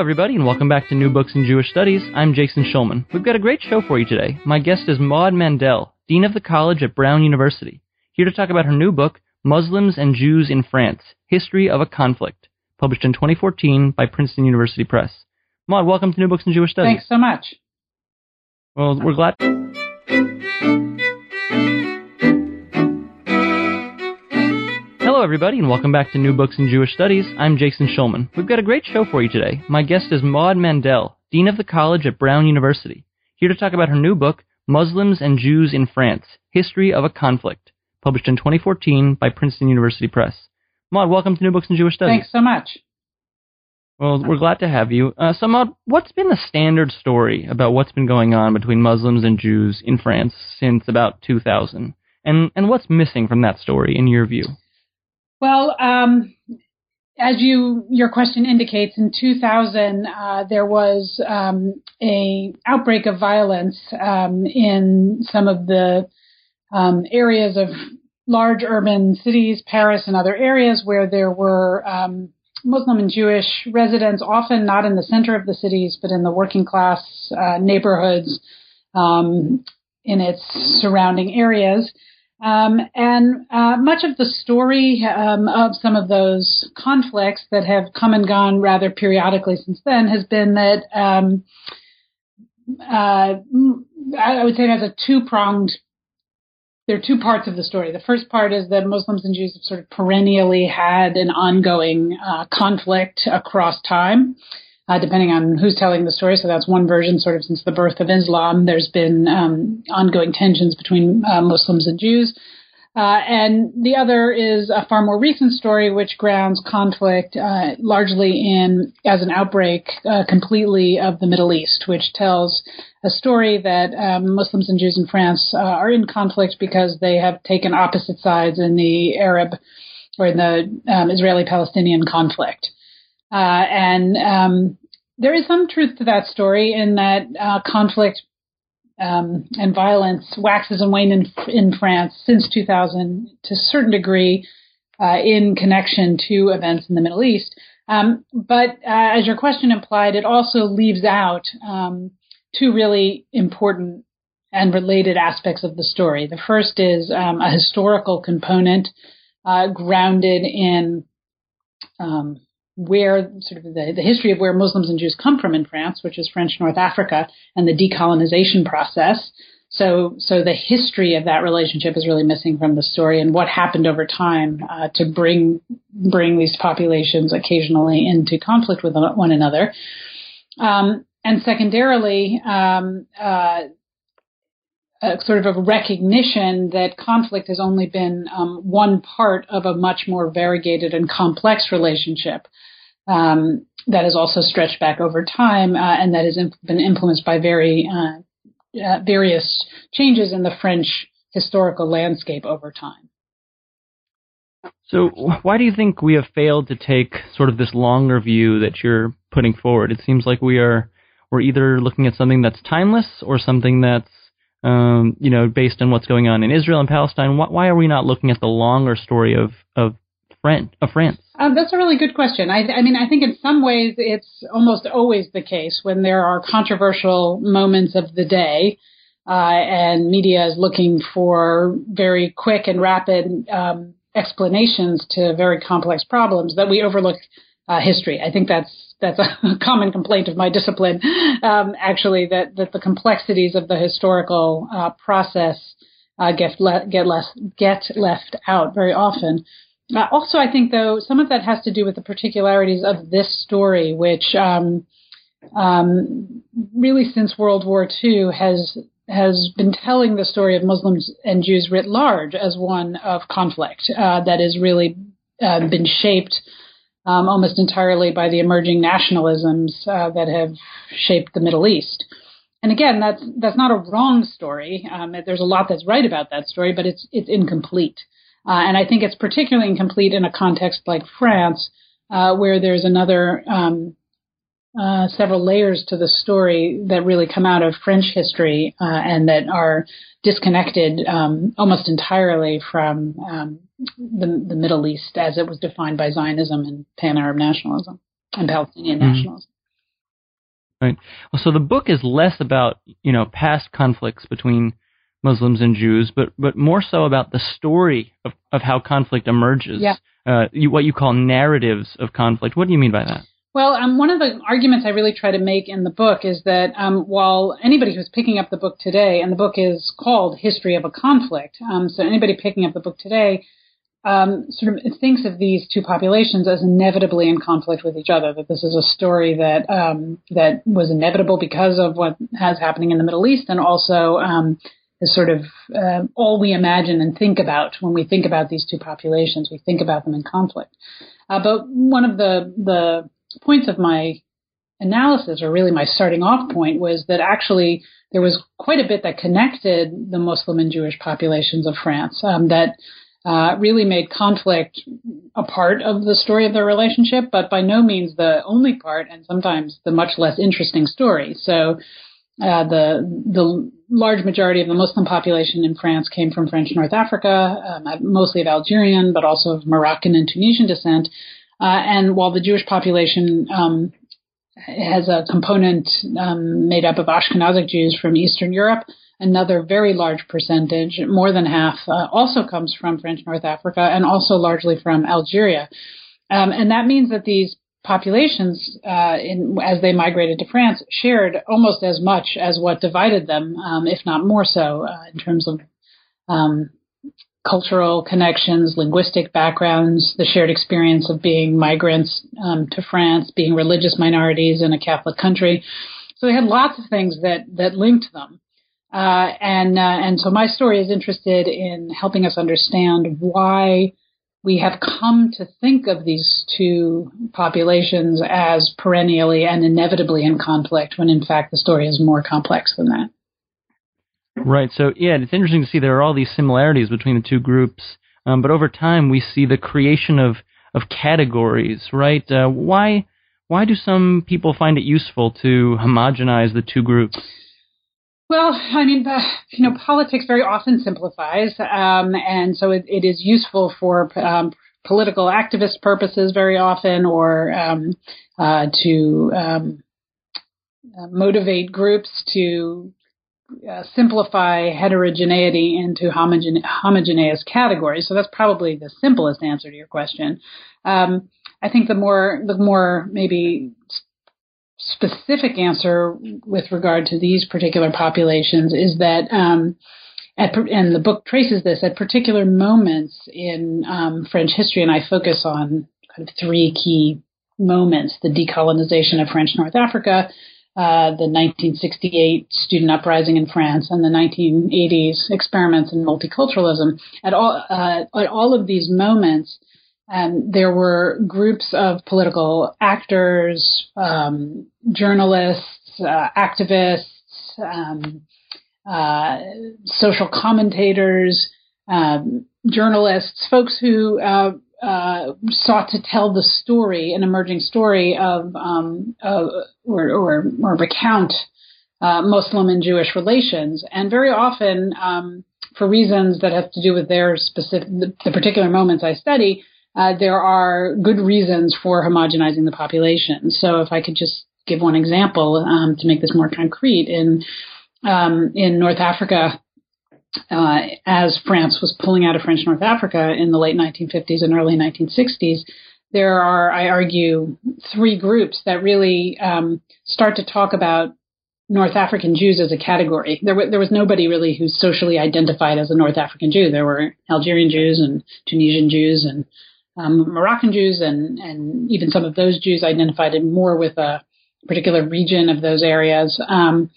Everybody, and welcome back to New Books in Jewish Studies. I'm Jason Schulman. We've got a great show for you today. My guest is Maud Mandel, Dean of the College at Brown University, here to talk about her new book, Muslims and Jews in France History of a Conflict, published in 2014 by Princeton University Press. Maud, welcome to New Books in Jewish Studies. Thanks so much. Well, we're glad. Hello, everybody, and welcome back to New Books in Jewish Studies. I'm Jason Schulman. We've got a great show for you today. My guest is Maud Mandel, Dean of the College at Brown University, here to talk about her new book, Muslims and Jews in France History of a Conflict, published in 2014 by Princeton University Press. Maud, welcome to New Books in Jewish Studies. Thanks so much. Well, we're glad to have you. Uh, so, Maud, what's been the standard story about what's been going on between Muslims and Jews in France since about 2000? And, and what's missing from that story, in your view? Well, um, as you your question indicates, in 2000 uh, there was um, a outbreak of violence um, in some of the um, areas of large urban cities, Paris and other areas, where there were um, Muslim and Jewish residents, often not in the center of the cities, but in the working class uh, neighborhoods um, in its surrounding areas. Um, and uh, much of the story um, of some of those conflicts that have come and gone rather periodically since then has been that um, uh, I would say it has a two pronged. There are two parts of the story. The first part is that Muslims and Jews have sort of perennially had an ongoing uh, conflict across time uh, depending on who's telling the story. So that's one version, sort of since the birth of Islam. There's been um, ongoing tensions between uh, Muslims and Jews. Uh, and the other is a far more recent story, which grounds conflict uh, largely in as an outbreak uh, completely of the Middle East, which tells a story that um, Muslims and Jews in France uh, are in conflict because they have taken opposite sides in the Arab or in the um, Israeli-Palestinian conflict. Uh, and um, there is some truth to that story in that uh, conflict um, and violence waxes and wanes in, in, France since 2000 to a certain degree uh, in connection to events in the Middle East. Um, but uh, as your question implied, it also leaves out um, two really important and related aspects of the story. The first is um, a historical component uh, grounded in um, where sort of the, the history of where Muslims and Jews come from in France, which is French North Africa, and the decolonization process. So, so the history of that relationship is really missing from the story, and what happened over time uh, to bring bring these populations occasionally into conflict with one another. Um, and secondarily, um, uh, sort of a recognition that conflict has only been um, one part of a much more variegated and complex relationship um, that has also stretched back over time uh, and that has imp- been influenced by very uh, uh, various changes in the French historical landscape over time. So, why do you think we have failed to take sort of this longer view that you're putting forward? It seems like we are we're either looking at something that's timeless or something that's um, you know based on what's going on in Israel and Palestine. Why, why are we not looking at the longer story of of France? Of France? Um, that's a really good question. I, I, mean, I think in some ways it's almost always the case when there are controversial moments of the day, uh, and media is looking for very quick and rapid um, explanations to very complex problems that we overlook uh, history. I think that's that's a common complaint of my discipline, um, actually, that that the complexities of the historical uh, process uh, get le- get less get left out very often. Uh, also, I think though some of that has to do with the particularities of this story, which um, um, really since World War II has has been telling the story of Muslims and Jews writ large as one of conflict uh, that has really uh, been shaped um, almost entirely by the emerging nationalisms uh, that have shaped the Middle East. And again, that's that's not a wrong story. Um, there's a lot that's right about that story, but it's it's incomplete. Uh, and I think it's particularly incomplete in a context like France, uh, where there's another um, uh, several layers to the story that really come out of French history uh, and that are disconnected um, almost entirely from um, the, the, Middle East as it was defined by Zionism and Pan Arab nationalism and Palestinian mm-hmm. nationalism. Right. Well, so the book is less about you know past conflicts between Muslims and Jews, but but more so about the story of, of how conflict emerges. Yeah. Uh, you, what you call narratives of conflict. What do you mean by that? Well, um, one of the arguments I really try to make in the book is that um, while anybody who's picking up the book today, and the book is called History of a Conflict, um, so anybody picking up the book today um, sort of thinks of these two populations as inevitably in conflict with each other. That this is a story that um, that was inevitable because of what has happening in the Middle East, and also um, is sort of uh, all we imagine and think about when we think about these two populations. We think about them in conflict. Uh, but one of the the points of my analysis, or really my starting off point, was that actually there was quite a bit that connected the Muslim and Jewish populations of France um, that uh, really made conflict a part of the story of their relationship, but by no means the only part, and sometimes the much less interesting story. So. Uh, the the large majority of the Muslim population in France came from French North Africa, um, mostly of Algerian, but also of Moroccan and Tunisian descent. Uh, and while the Jewish population um, has a component um, made up of Ashkenazic Jews from Eastern Europe, another very large percentage, more than half, uh, also comes from French North Africa and also largely from Algeria. Um, and that means that these populations, uh, in, as they migrated to France, shared almost as much as what divided them, um, if not more so, uh, in terms of um, cultural connections, linguistic backgrounds, the shared experience of being migrants um, to France, being religious minorities in a Catholic country. So they had lots of things that that linked them. Uh, and uh, and so my story is interested in helping us understand why we have come to think of these two populations as perennially and inevitably in conflict, when in fact the story is more complex than that. Right. So yeah, it's interesting to see there are all these similarities between the two groups, um, but over time we see the creation of of categories. Right. Uh, why why do some people find it useful to homogenize the two groups? Well, I mean, you know, politics very often simplifies, um, and so it, it is useful for um, political activist purposes very often, or um, uh, to um, uh, motivate groups to uh, simplify heterogeneity into homogene- homogeneous categories. So that's probably the simplest answer to your question. Um, I think the more the more maybe specific answer with regard to these particular populations is that. Um, at, and the book traces this at particular moments in um, French history, and I focus on kind of three key moments: the decolonization of French North Africa, uh, the 1968 student uprising in France and the 1980s experiments in multiculturalism. At all, uh, at all of these moments, um, there were groups of political actors, um, journalists, uh, activists, um, uh, social commentators, um, journalists, folks who uh, uh, sought to tell the story, an emerging story of, um, or, or, or, recount uh, Muslim and Jewish relations, and very often, um, for reasons that have to do with their specific, the, the particular moments I study, uh, there are good reasons for homogenizing the population. So, if I could just give one example um, to make this more concrete, in um, in North Africa, uh, as France was pulling out of French North Africa in the late 1950s and early 1960s, there are, I argue, three groups that really um, start to talk about North African Jews as a category. There, w- there was nobody really who socially identified as a North African Jew. There were Algerian Jews and Tunisian Jews and um, Moroccan Jews, and, and even some of those Jews identified more with a particular region of those areas. Um,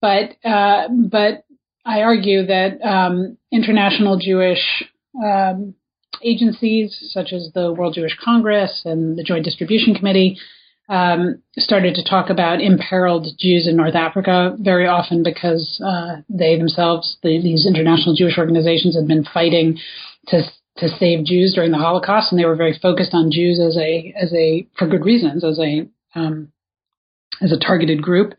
but uh, but I argue that um, international Jewish um, agencies such as the World Jewish Congress and the Joint Distribution Committee um, started to talk about imperiled Jews in North Africa very often because uh, they themselves, the, these international Jewish organizations, had been fighting to to save Jews during the Holocaust, and they were very focused on Jews as a as a for good reasons as a um, as a targeted group.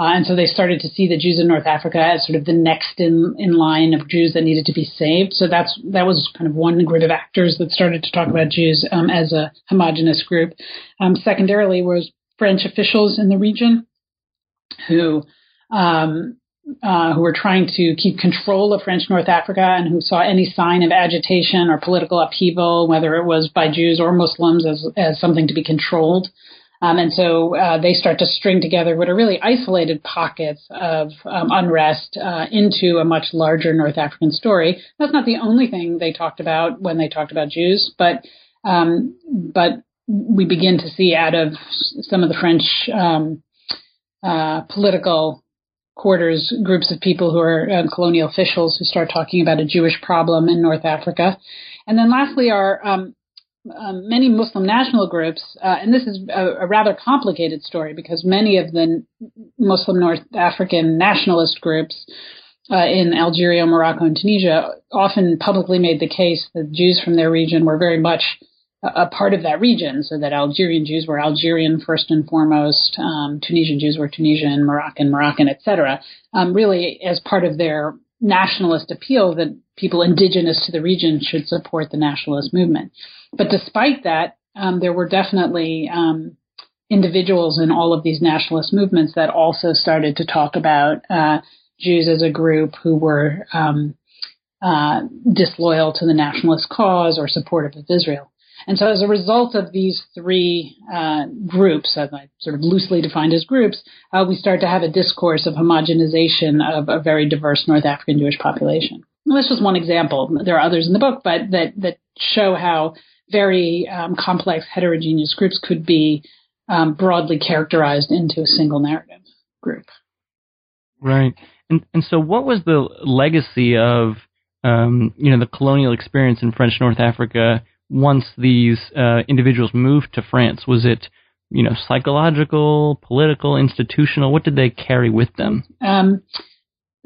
Uh, and so they started to see the Jews in North Africa as sort of the next in, in line of Jews that needed to be saved. So that's that was kind of one group of actors that started to talk about Jews um, as a homogenous group. Um, secondarily was French officials in the region who um, uh, who were trying to keep control of French North Africa and who saw any sign of agitation or political upheaval, whether it was by Jews or Muslims, as as something to be controlled. Um, and so uh, they start to string together what are really isolated pockets of um, unrest uh, into a much larger North African story. That's not the only thing they talked about when they talked about Jews, but um, but we begin to see out of some of the French um, uh, political quarters groups of people who are uh, colonial officials who start talking about a Jewish problem in North Africa. And then lastly, are um, um, many Muslim national groups, uh, and this is a, a, rather complicated story because many of the Muslim North African nationalist groups uh, in Algeria, Morocco, and Tunisia often publicly made the case that Jews from their region were very much a, part of that region, so that Algerian Jews were Algerian first and foremost, um, Tunisian Jews were Tunisian, Moroccan, Moroccan, etc. Um, really, as part of their nationalist appeal that people indigenous to the region should support the nationalist movement. But despite that, um, there were definitely um, individuals in all of these nationalist movements that also started to talk about uh, Jews as a group who were um, uh, disloyal to the nationalist cause or supportive of Israel. And so, as a result of these three uh, groups, as I sort of loosely defined as groups, uh, we start to have a discourse of homogenization of a very diverse North African Jewish population. Well, that's just one example. There are others in the book, but that that show how very um, complex, heterogeneous groups could be um, broadly characterized into a single narrative group. Right. And and so, what was the legacy of um, you know the colonial experience in French North Africa once these uh, individuals moved to France? Was it you know psychological, political, institutional? What did they carry with them? Um,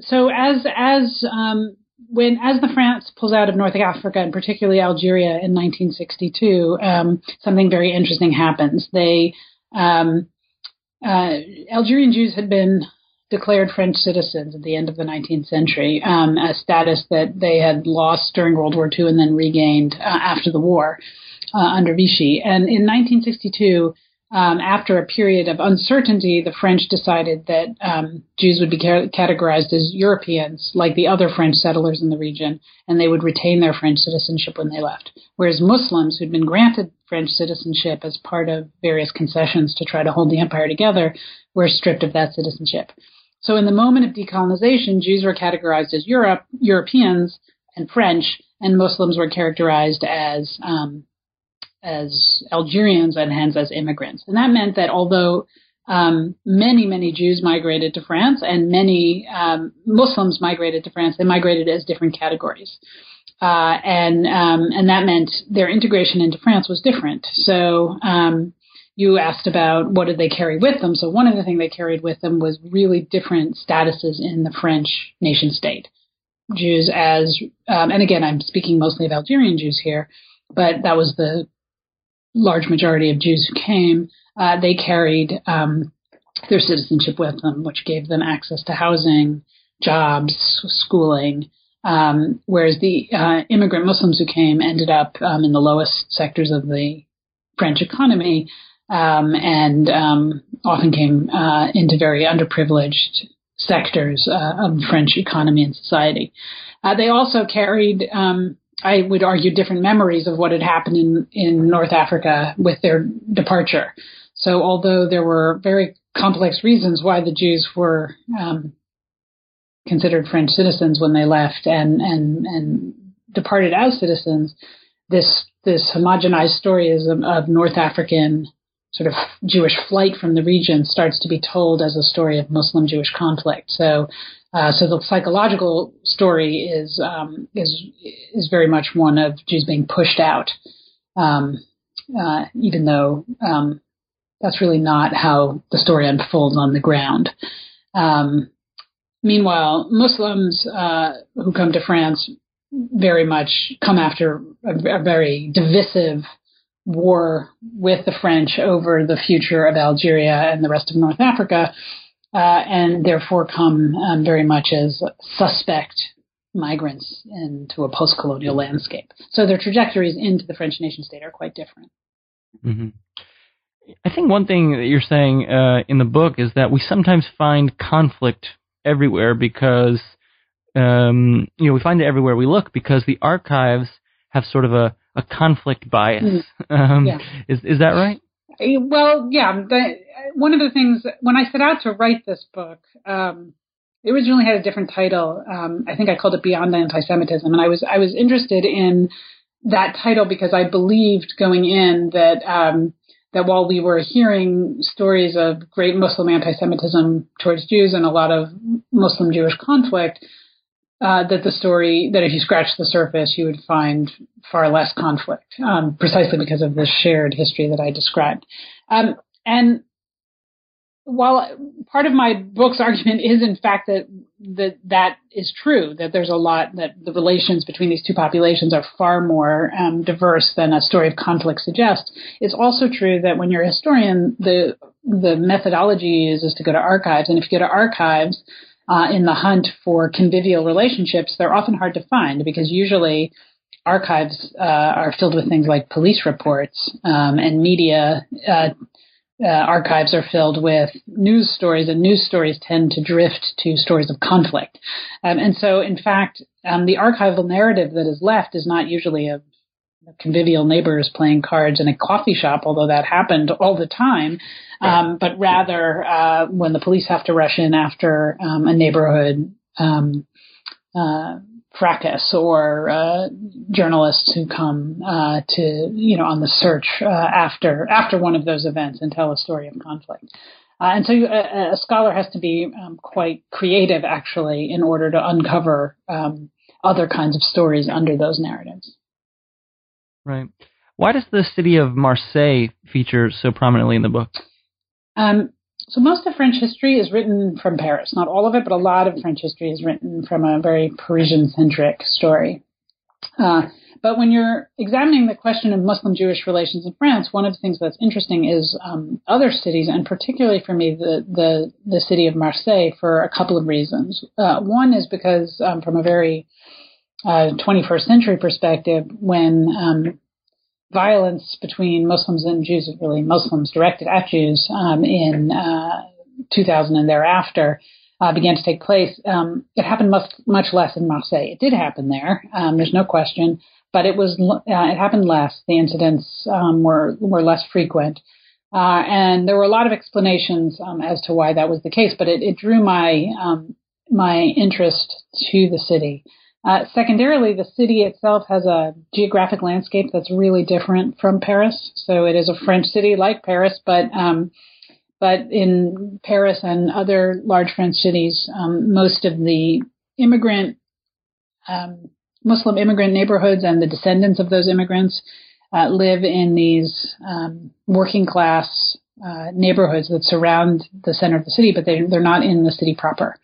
so as as um, when as the France pulls out of North Africa and particularly Algeria in 1962, um, something very interesting happens. They um, uh, Algerian Jews had been declared French citizens at the end of the 19th century, um, a status that they had lost during World War II and then regained uh, after the war uh, under Vichy. And in 1962, um, after a period of uncertainty, the French decided that um, Jews would be ca- categorized as Europeans, like the other French settlers in the region, and they would retain their French citizenship when they left. Whereas Muslims, who'd been granted French citizenship as part of various concessions to try to hold the empire together, were stripped of that citizenship. So, in the moment of decolonization, Jews were categorized as Europe, Europeans, and French, and Muslims were characterized as um, as Algerians and hence as immigrants. And that meant that although um, many, many Jews migrated to France and many um, Muslims migrated to France, they migrated as different categories. Uh, and um, and that meant their integration into France was different. So um, you asked about what did they carry with them. So one of the things they carried with them was really different statuses in the French nation state. Jews as, um, and again, I'm speaking mostly of Algerian Jews here, but that was the large majority of Jews who came, uh, they carried um, their citizenship with them, which gave them access to housing, jobs, schooling. Um, whereas the uh, immigrant Muslims who came ended up um, in the lowest sectors of the French economy um, and um, often came uh, into very underprivileged sectors uh, of the French economy and society. Uh, they also carried um, I would argue different memories of what had happened in, in North Africa with their departure. So although there were very complex reasons why the Jews were um, considered French citizens when they left and, and, and departed as citizens, this this homogenized story of, of North African sort of Jewish flight from the region starts to be told as a story of Muslim Jewish conflict. So Uh, so the psychological story is um, is is very much one of Jews being pushed out, um, uh, even though um, that's really not how the story unfolds on the ground. Um, meanwhile, Muslims uh, who come to France very much come after a, a very divisive war with the French over the future of Algeria and the rest of North Africa uh, and therefore come um, very much as suspect migrants into a post-colonial landscape. So their trajectories into the French nation state are quite different. Mm-hmm. I think one thing that you're saying uh, in the book is that we sometimes find conflict everywhere because um, you know we find it everywhere we look because the archives have sort of a, a conflict bias. Mm. Um, yeah. Is is that right? Well, yeah. The, one of the things when I set out to write this book, um, it originally had a different title. Um, I think I called it Beyond Anti-Semitism, and I was I was interested in that title because I believed going in that um, that while we were hearing stories of great Muslim anti-Semitism towards Jews and a lot of Muslim-Jewish conflict, uh, that the story that if you scratch the surface, you would find far less conflict, um, precisely because of the shared history that I described. Um, and while part of my book's argument is in fact that that that is true, that there's a lot that the relations between these two populations are far more um, diverse than a story of conflict suggests. It's also true that when you're a historian, the the methodology you use is to go to archives, and if you go to archives, uh, in the hunt for convivial relationships, they're often hard to find because usually archives uh, are filled with things like police reports um, and media. Uh, uh, archives are filled with news stories, and news stories tend to drift to stories of conflict. Um, and so, in fact, um, the archival narrative that is left is not usually of convivial neighbors playing cards in a coffee shop, although that happened all the time um, but rather uh, when the police have to rush in after um, a neighborhood um, uh, fracas or uh, journalists who come uh, to you know on the search uh, after after one of those events and tell a story of conflict. Uh, and so a, a, scholar has to be um, quite creative, actually, in order to uncover um, other kinds of stories under those narratives. Right. Why does the city of Marseille feature so prominently in the book? Um, so most of French history is written from Paris. Not all of it, but a lot of French history is written from a very Parisian-centric story. Uh, but when you're examining the question of Muslim-Jewish relations in France, one of the things that's interesting is um, other cities, and particularly for me, the, the, the city of Marseille, for a couple of reasons. Uh, one is because um, from a very uh, 21st century perspective, when um, violence between Muslims and Jews, really Muslims directed at Jews, um, in uh, 2000 and thereafter, uh, began to take place. Um, it happened much, much less in Marseille. It did happen there. Um, there's no question, but it was uh, it happened less. The incidents um, were were less frequent. Uh, and there were a lot of explanations um, as to why that was the case, but it, it drew my um, my interest to the city. Uh, secondarily, the city itself has a geographic landscape that's really different from Paris. So it is a French city like Paris, but um, but in Paris and other large French cities, um, most of the immigrant um, Muslim immigrant neighborhoods and the descendants of those immigrants uh, live in these um, working class uh, neighborhoods that surround the center of the city, but they, they're not in the city proper.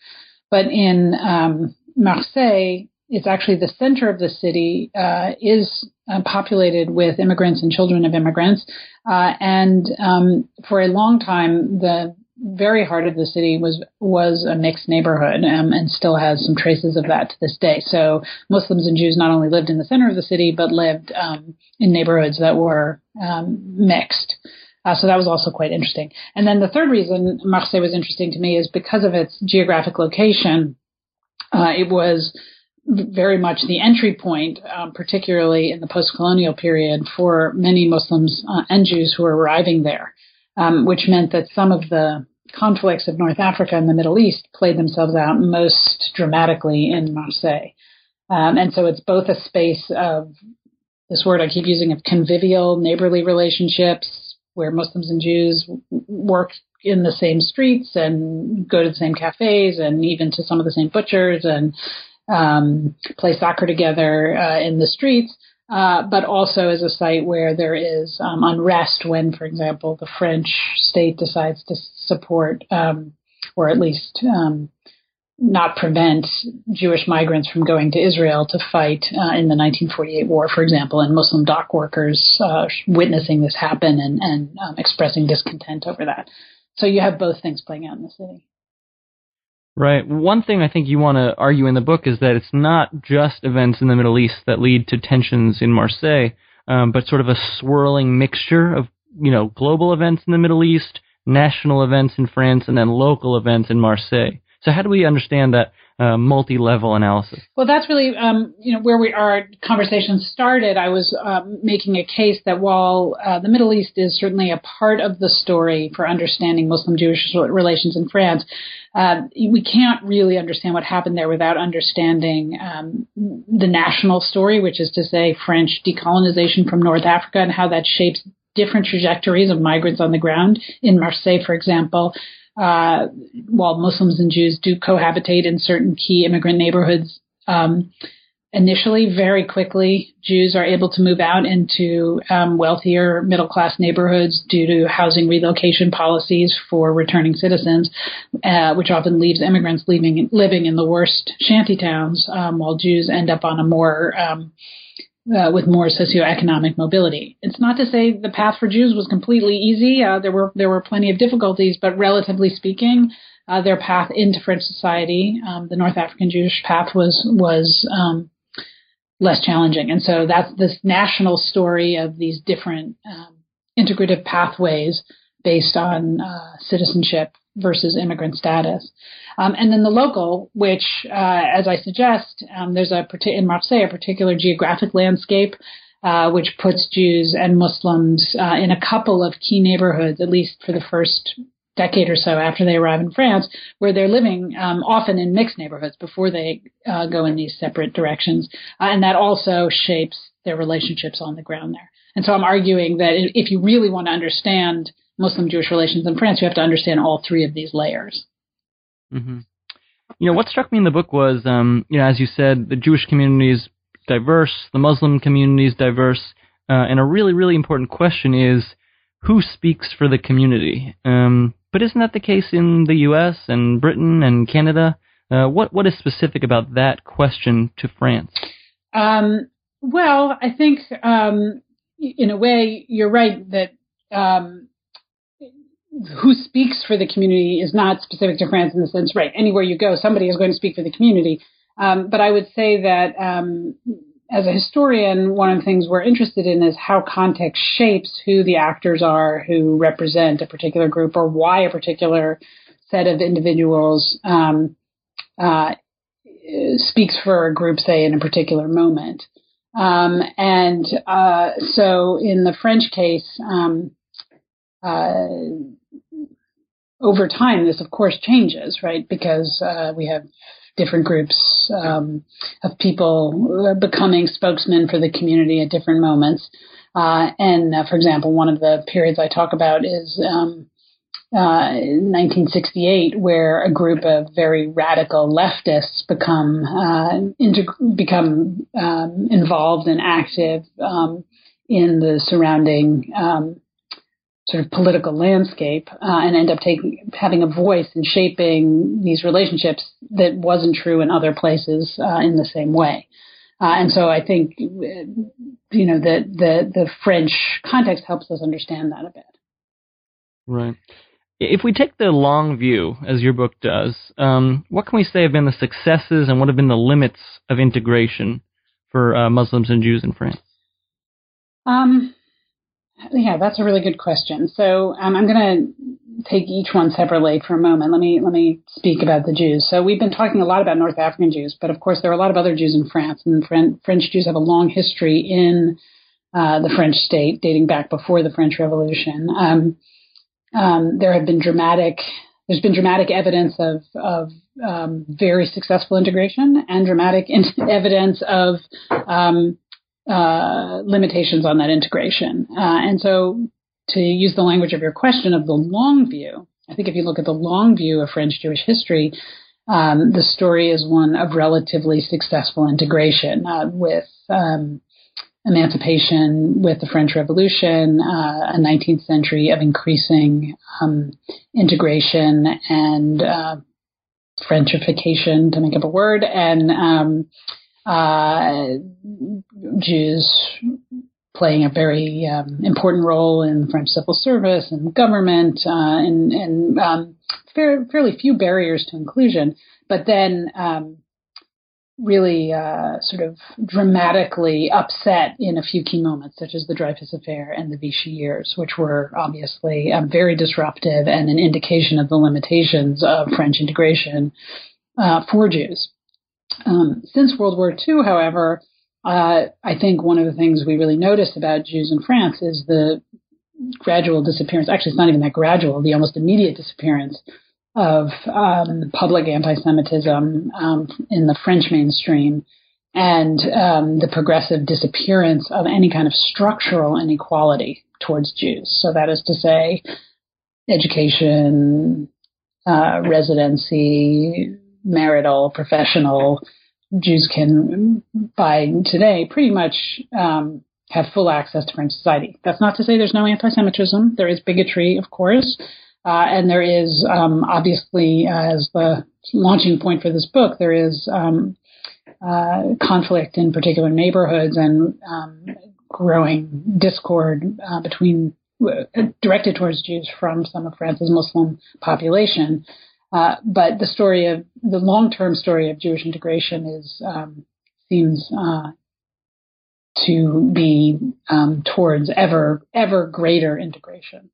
But in um, Marseille, it's actually the center of the city uh, is uh, populated with immigrants and children of immigrants. Uh, and um, for a long time, the very heart of the city was was a mixed neighborhood um, and still has some traces of that to this day. So Muslims and Jews not only lived in the center of the city, but lived um, in neighborhoods that were um, mixed. Uh, so that was also quite interesting. And then the third reason Marseille was interesting to me is because of its geographic location. Uh, it was very much the entry point, um, particularly in the post-colonial period, for many Muslims uh, and Jews who were arriving there, um, which meant that some of the conflicts of North Africa and the Middle East played themselves out most dramatically in Marseille. Um, and so it's both a space of this word I keep using of convivial, neighborly relationships, where Muslims and Jews work in the same streets and go to the same cafes and even to some of the same butchers and um, play soccer together uh, in the streets. Uh, but also as a site where there is um, unrest when, for example, the French state decides to support um, or at least um, not prevent Jewish migrants from going to Israel to fight uh, in the 1948 war, for example, and Muslim dock workers uh, witnessing this happen and, and um, expressing discontent over that. So you have both things playing out in the city. Right. One thing I think you want to argue in the book is that it's not just events in the Middle East that lead to tensions in Marseille, um, but sort of a swirling mixture of, you know, global events in the Middle East, national events in France, and then local events in Marseille. So how do we understand that uh, multi-level analysis? Well, that's really um, you know where we our conversation started. I was um, making a case that while uh, the Middle East is certainly a part of the story for understanding Muslim-Jewish relations in France, uh, we can't really understand what happened there without understanding um, the national story, which is to say French decolonization from North Africa and how that shapes different trajectories of migrants on the ground. In Marseille, for example, uh, while Muslims and Jews do cohabitate in certain key immigrant neighborhoods, um, initially, very quickly, Jews are able to move out into um, wealthier middle class neighborhoods due to housing relocation policies for returning citizens, uh, which often leaves immigrants leaving, living in the worst shanty towns, um, while Jews end up on a more um, uh, with more socioeconomic mobility. It's not to say the path for Jews was completely easy. Uh, there were there were plenty of difficulties, but relatively speaking, uh, their path into French society, um, the North African Jewish path, was was um, less challenging. And so that's this national story of these different um, integrative pathways based on uh, citizenship versus immigrant status. Um, and then the local, which, uh, as I suggest, um, there's a in Marseille a particular geographic landscape uh, which puts Jews and Muslims uh, in a couple of key neighborhoods, at least for the first decade or so after they arrive in France, where they're living um, often in mixed neighborhoods before they uh, go in these separate directions, uh, and that also shapes their relationships on the ground there. And so I'm arguing that if you really want to understand Muslim Jewish relations in France, you have to understand all three of these layers. Mm-hmm. You know, what struck me in the book was, um, you know, as you said, the Jewish community is diverse, the Muslim community is diverse, uh, and a really, really important question is who speaks for the community? Um, but isn't that the case in the U.S. and Britain and Canada? Uh, what what is specific about that question to France? Um, well, I think um, in a way you're right that um, who speaks for the community is not specific to France in the sense, right? Anywhere you go, somebody is going to speak for the community. Um, but I would say that um, as a historian, one of the things we're interested in is how context shapes who the actors are who represent a particular group or why a particular set of individuals um, uh, speaks for a group, say, in a particular moment. Um, and uh, so in the French case, um, uh, over time, this of course changes, right? Because uh, we have different groups um, of people becoming spokesmen for the community at different moments. Uh, and uh, for example, one of the periods I talk about is um, uh, 1968, where a group of very radical leftists become uh, integ- become um, involved and active um, in the surrounding um, sort of political landscape uh, and end up taking having a voice in shaping these relationships that wasn't true in other places uh, in the same way. Uh, and so I think you know the the the French context helps us understand that a bit. Right. If we take the long view, as your book does, um, what can we say have been the successes and what have been the limits of integration for uh, Muslims and Jews in France? Um, yeah, that's a really good question. So um, I'm going to take each one separately for a moment. Let me let me speak about the Jews. So we've been talking a lot about North African Jews, but of course there are a lot of other Jews in France, and French Jews have a long history in uh, the French state, dating back before the French Revolution. Um, um, there have been dramatic. There's been dramatic evidence of of um, very successful integration and dramatic in- evidence of um, uh, limitations on that integration. Uh, and so, to use the language of your question of the long view, I think if you look at the long view of French Jewish history, um, the story is one of relatively successful integration uh, with um, emancipation, with the French Revolution, uh, a 19th century of increasing um, integration and uh, Frenchification, to make up a word, and um, uh, Jews playing a very um, important role in French civil service and government, uh, and, and um, fair, fairly few barriers to inclusion. But then um, really uh, sort of dramatically upset in a few key moments, such as the Dreyfus Affair and the Vichy years, which were obviously um, very disruptive and an indication of the limitations of French integration uh, for Jews. Um, since World War II, however, uh, I think one of the things we really noticed about Jews in France is the gradual disappearance. Actually, it's not even that gradual, the almost immediate disappearance of um, public anti-Semitism um, in the French mainstream and um, the progressive disappearance of any kind of structural inequality towards Jews. So that is to say, education, uh, residency, marital, professional. Jews can, by today, pretty much um, have full access to French society. That's not to say there's no anti-Semitism. There is bigotry, of course. Uh, and there is um, obviously, uh, as the launching point for this book, there is um, uh, conflict in particular neighborhoods and um, growing discord uh, between uh, directed towards Jews from some of France's Muslim population. Uh, but the story of the long-term story of Jewish integration is um, seems to be um, towards ever ever greater integration.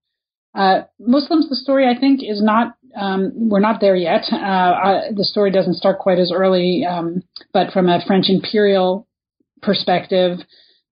Uh, Muslims, the story I think is not. Um, we're not there yet. Uh, uh, the story doesn't start quite as early, um, but from a French imperial perspective,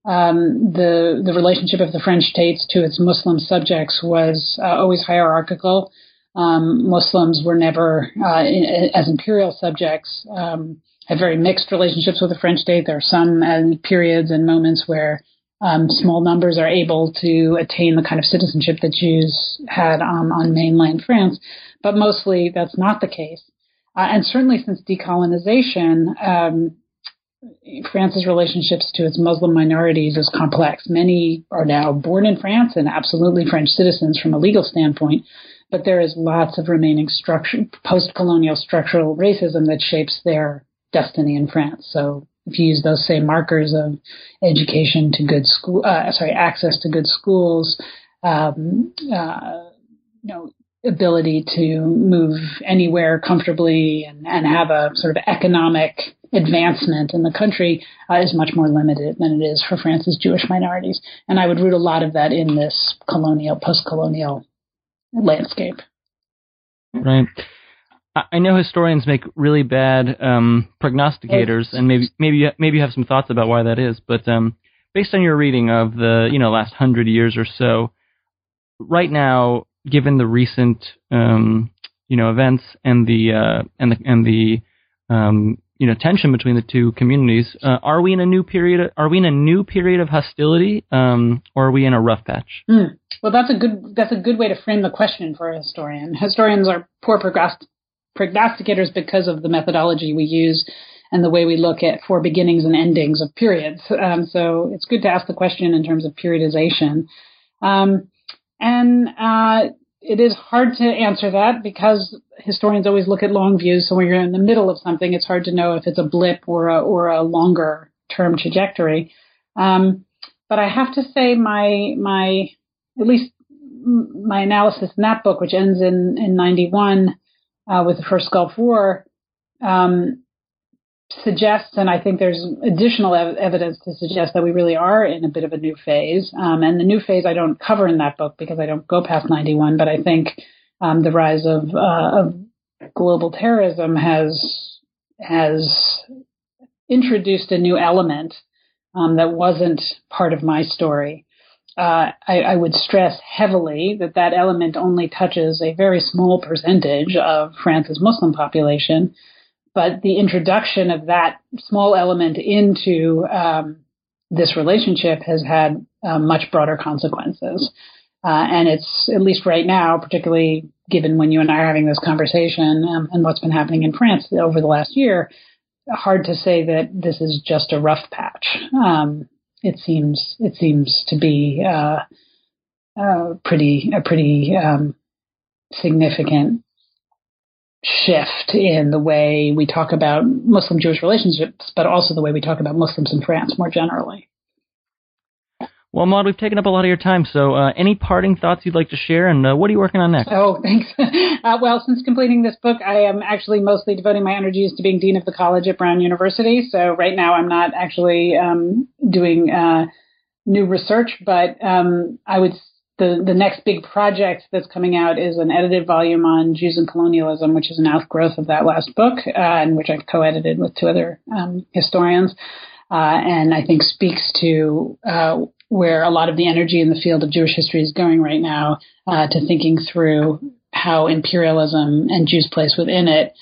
um, the the relationship of the French states to its Muslim subjects was uh, always hierarchical. Um, Muslims were never, uh, in, as imperial subjects, um, had very mixed relationships with the French state. There are some periods and moments where um, small numbers are able to attain the kind of citizenship that Jews had um, on mainland France, but mostly that's not the case. Uh, and certainly since decolonization, um, France's relationships to its Muslim minorities is complex. Many are now born in France and absolutely French citizens from a legal standpoint, but there is lots of remaining structure, post-colonial structural racism that shapes their destiny in France. So if you use those same markers of education to good school, uh, sorry, access to good schools, um, uh, you know, ability to move anywhere comfortably and, and have a sort of economic advancement in the country uh, is much more limited than it is for France's Jewish minorities. And I would root a lot of that in this colonial, post-colonial landscape. Right. I know historians make really bad um, prognosticators, and maybe maybe maybe you have some thoughts about why that is. But um, based on your reading of the you know last hundred years or so, right now, given the recent um, you know events and the uh, and the and the um, you know tension between the two communities, uh, are we in a new period? Are we in a new period of hostility, um, or are we in a rough patch? Mm. Well, that's a good that's a good way to frame the question for a historian. Historians are poor prognosticators prognosticators because of the methodology we use and the way we look at for beginnings and endings of periods. Um, so it's good to ask the question in terms of periodization. Um, and uh, it is hard to answer that because historians always look at long views. So when you're in the middle of something, it's hard to know if it's a blip or a, or a longer term trajectory. Um, but I have to say my my at least my analysis in that book, which ends in in 91, uh, with the first Gulf War um, suggests, and I think there's additional ev- evidence to suggest that we really are in a bit of a new phase. Um, and the new phase I don't cover in that book because I don't go past 91, but I think um, the rise of, uh, of global terrorism has has introduced a new element um, that wasn't part of my story uh, I, I, would stress heavily that that element only touches a very small percentage of France's Muslim population, but the introduction of that small element into um, this relationship has had uh, much broader consequences. Uh, and it's, at least right now, particularly given when you and I are having this conversation um, and what's been happening in France over the last year, hard to say that this is just a rough patch. Um, it seems it seems to be uh, uh, pretty a pretty um, significant shift in the way we talk about Muslim Jewish relationships, but also the way we talk about Muslims in France more generally. Well, Maud, we've taken up a lot of your time, so uh, any parting thoughts you'd like to share, and uh, what are you working on next? Oh, thanks. uh, well, since completing this book, I am actually mostly devoting my energies to being dean of the college at Brown University. So right now, I'm not actually um, doing uh, new research, but um, I would the the next big project that's coming out is an edited volume on Jews and colonialism, which is an outgrowth of that last book, uh, and which I've co-edited with two other um, historians. Uh, and I think speaks to uh, where a lot of the energy in the field of Jewish history is going right now uh, to thinking through how imperialism and Jews' place within it,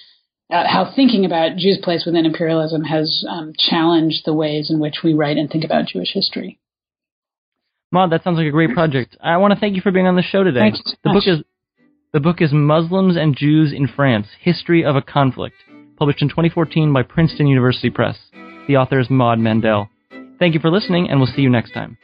uh, how thinking about Jews' place within imperialism has um, challenged the ways in which we write and think about Jewish history. Maud, that sounds like a great project. I want to thank you for being on the show today. So the book is the book is Muslims and Jews in France: History of a Conflict, published in 2014 by Princeton University Press. The author is Maud Mandel. Thank you for listening, and we'll see you next time.